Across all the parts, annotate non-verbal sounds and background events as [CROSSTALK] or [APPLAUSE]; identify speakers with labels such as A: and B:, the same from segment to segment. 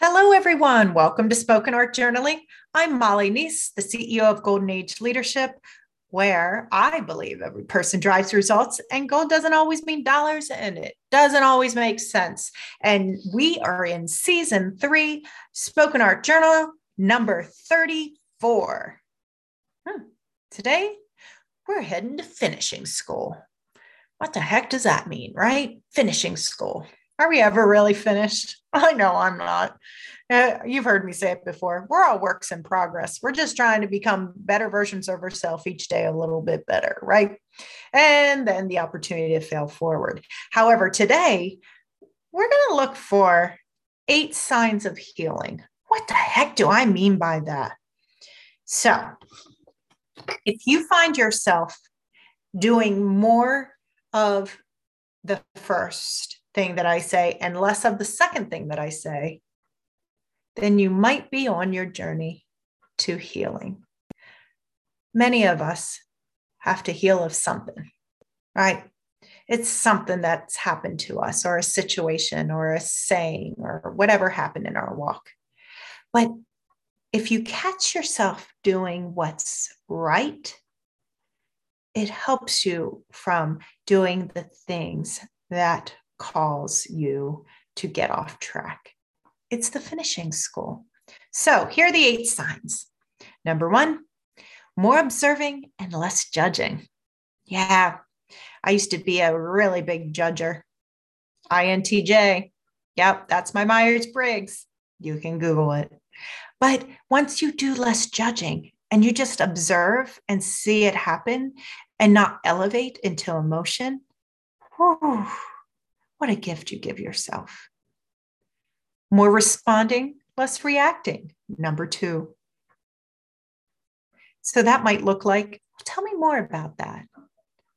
A: Hello, everyone. Welcome to Spoken Art Journaling. I'm Molly Nece, the CEO of Golden Age Leadership, where I believe every person drives results, and gold doesn't always mean dollars, and it doesn't always make sense. And we are in season three, Spoken Art Journal number 34. Hmm. Today, we're heading to finishing school. What the heck does that mean, right? Finishing school. Are we ever really finished? [LAUGHS] I know I'm not. Uh, you've heard me say it before. We're all works in progress. We're just trying to become better versions of ourselves each day, a little bit better, right? And then the opportunity to fail forward. However, today we're going to look for eight signs of healing. What the heck do I mean by that? So, if you find yourself doing more of the first thing that I say and less of the second thing that I say, then you might be on your journey to healing. Many of us have to heal of something, right? It's something that's happened to us, or a situation, or a saying, or whatever happened in our walk. But if you catch yourself doing what's right, it helps you from doing the things that calls you to get off track. It's the finishing school. So here are the eight signs. Number one, more observing and less judging. Yeah, I used to be a really big judger. INTJ. Yep, that's my Myers Briggs. You can Google it. But once you do less judging and you just observe and see it happen and not elevate into emotion, whew, what a gift you give yourself. More responding, less reacting. Number two. So that might look like, tell me more about that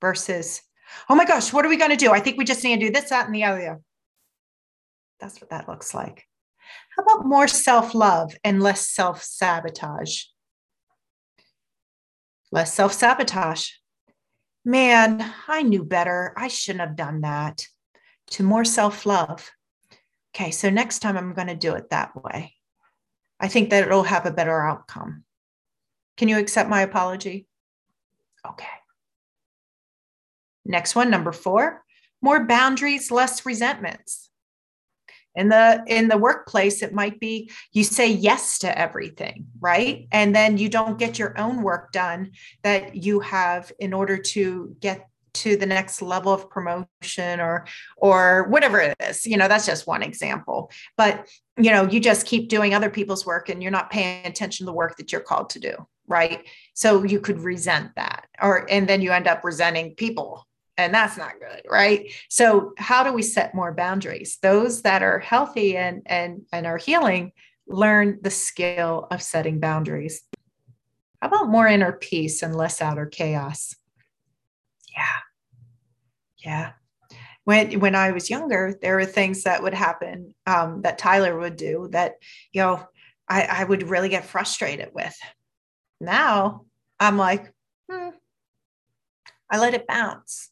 A: versus, oh my gosh, what are we going to do? I think we just need to do this, that, and the other. That's what that looks like. How about more self love and less self sabotage? Less self sabotage. Man, I knew better. I shouldn't have done that to more self love. Okay, so next time I'm going to do it that way. I think that it'll have a better outcome. Can you accept my apology? Okay. Next one, number four, more boundaries, less resentments. In the in the workplace, it might be you say yes to everything, right? And then you don't get your own work done that you have in order to get to the next level of promotion or or whatever it is you know that's just one example. But you know you just keep doing other people's work and you're not paying attention to the work that you're called to do right? So you could resent that or and then you end up resenting people and that's not good right? So how do we set more boundaries? Those that are healthy and and and are healing learn the skill of setting boundaries. How about more inner peace and less outer chaos? Yeah yeah. When when I was younger, there were things that would happen um, that Tyler would do that, you know, I, I would really get frustrated with. Now I'm like, hmm, I let it bounce.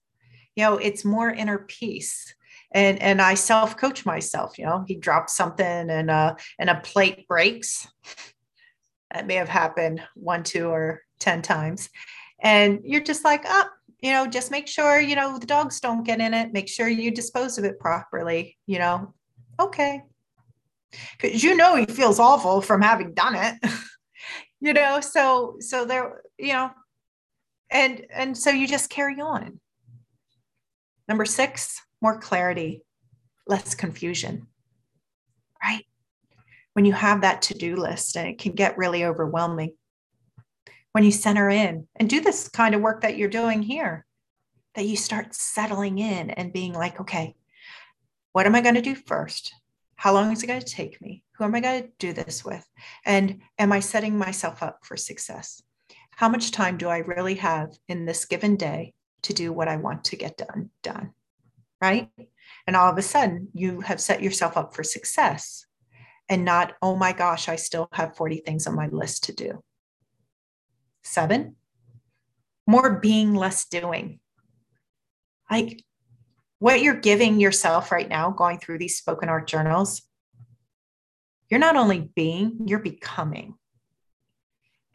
A: You know, it's more inner peace. And and I self-coach myself, you know, he drops something and uh and a plate breaks. That may have happened one, two, or 10 times. And you're just like, oh, you know, just make sure, you know, the dogs don't get in it. Make sure you dispose of it properly, you know. Okay. Cause you know he feels awful from having done it. [LAUGHS] you know, so so there, you know, and and so you just carry on. Number six, more clarity, less confusion. Right? When you have that to-do list and it can get really overwhelming when you center in and do this kind of work that you're doing here, that you start settling in and being like, okay, what am I going to do first? How long is it going to take me? Who am I going to do this with? And am I setting myself up for success? How much time do I really have in this given day to do what I want to get done? Done. Right. And all of a sudden, you have set yourself up for success and not, oh my gosh, I still have 40 things on my list to do. Seven, more being, less doing. Like what you're giving yourself right now, going through these spoken art journals, You're not only being, you're becoming.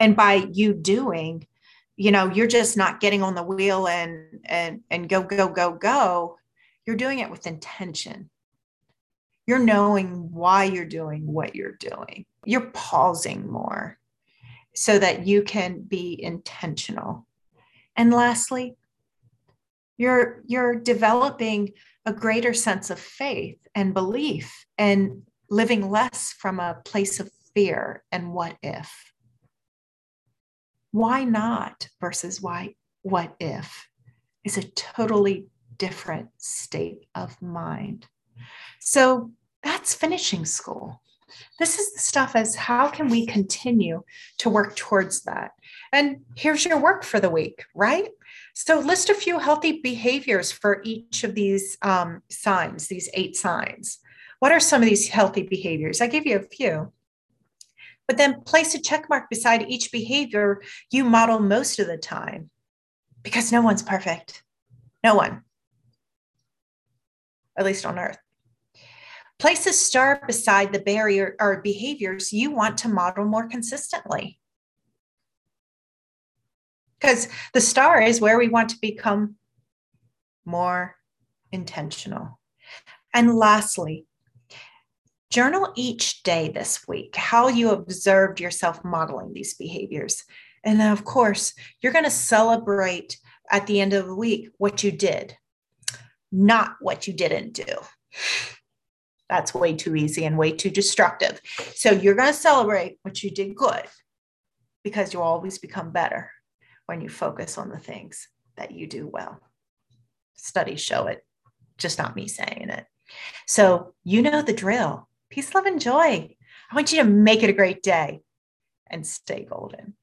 A: And by you doing, you know, you're just not getting on the wheel and and and go go go go. You're doing it with intention. You're knowing why you're doing what you're doing. You're pausing more so that you can be intentional. And lastly, you're you're developing a greater sense of faith and belief and living less from a place of fear and what if. Why not versus why what if is a totally different state of mind. So that's finishing school this is the stuff as how can we continue to work towards that? And here's your work for the week right? So list a few healthy behaviors for each of these um, signs these eight signs. What are some of these healthy behaviors? I give you a few. But then place a check mark beside each behavior you model most of the time because no one's perfect. No one. At least on earth Place a star beside the barrier or behaviors you want to model more consistently. Because the star is where we want to become more intentional. And lastly, journal each day this week how you observed yourself modeling these behaviors. And then, of course, you're going to celebrate at the end of the week what you did, not what you didn't do that's way too easy and way too destructive. So you're going to celebrate what you did good because you'll always become better when you focus on the things that you do well. Studies show it, just not me saying it. So you know the drill. Peace, love, and joy. I want you to make it a great day and stay golden.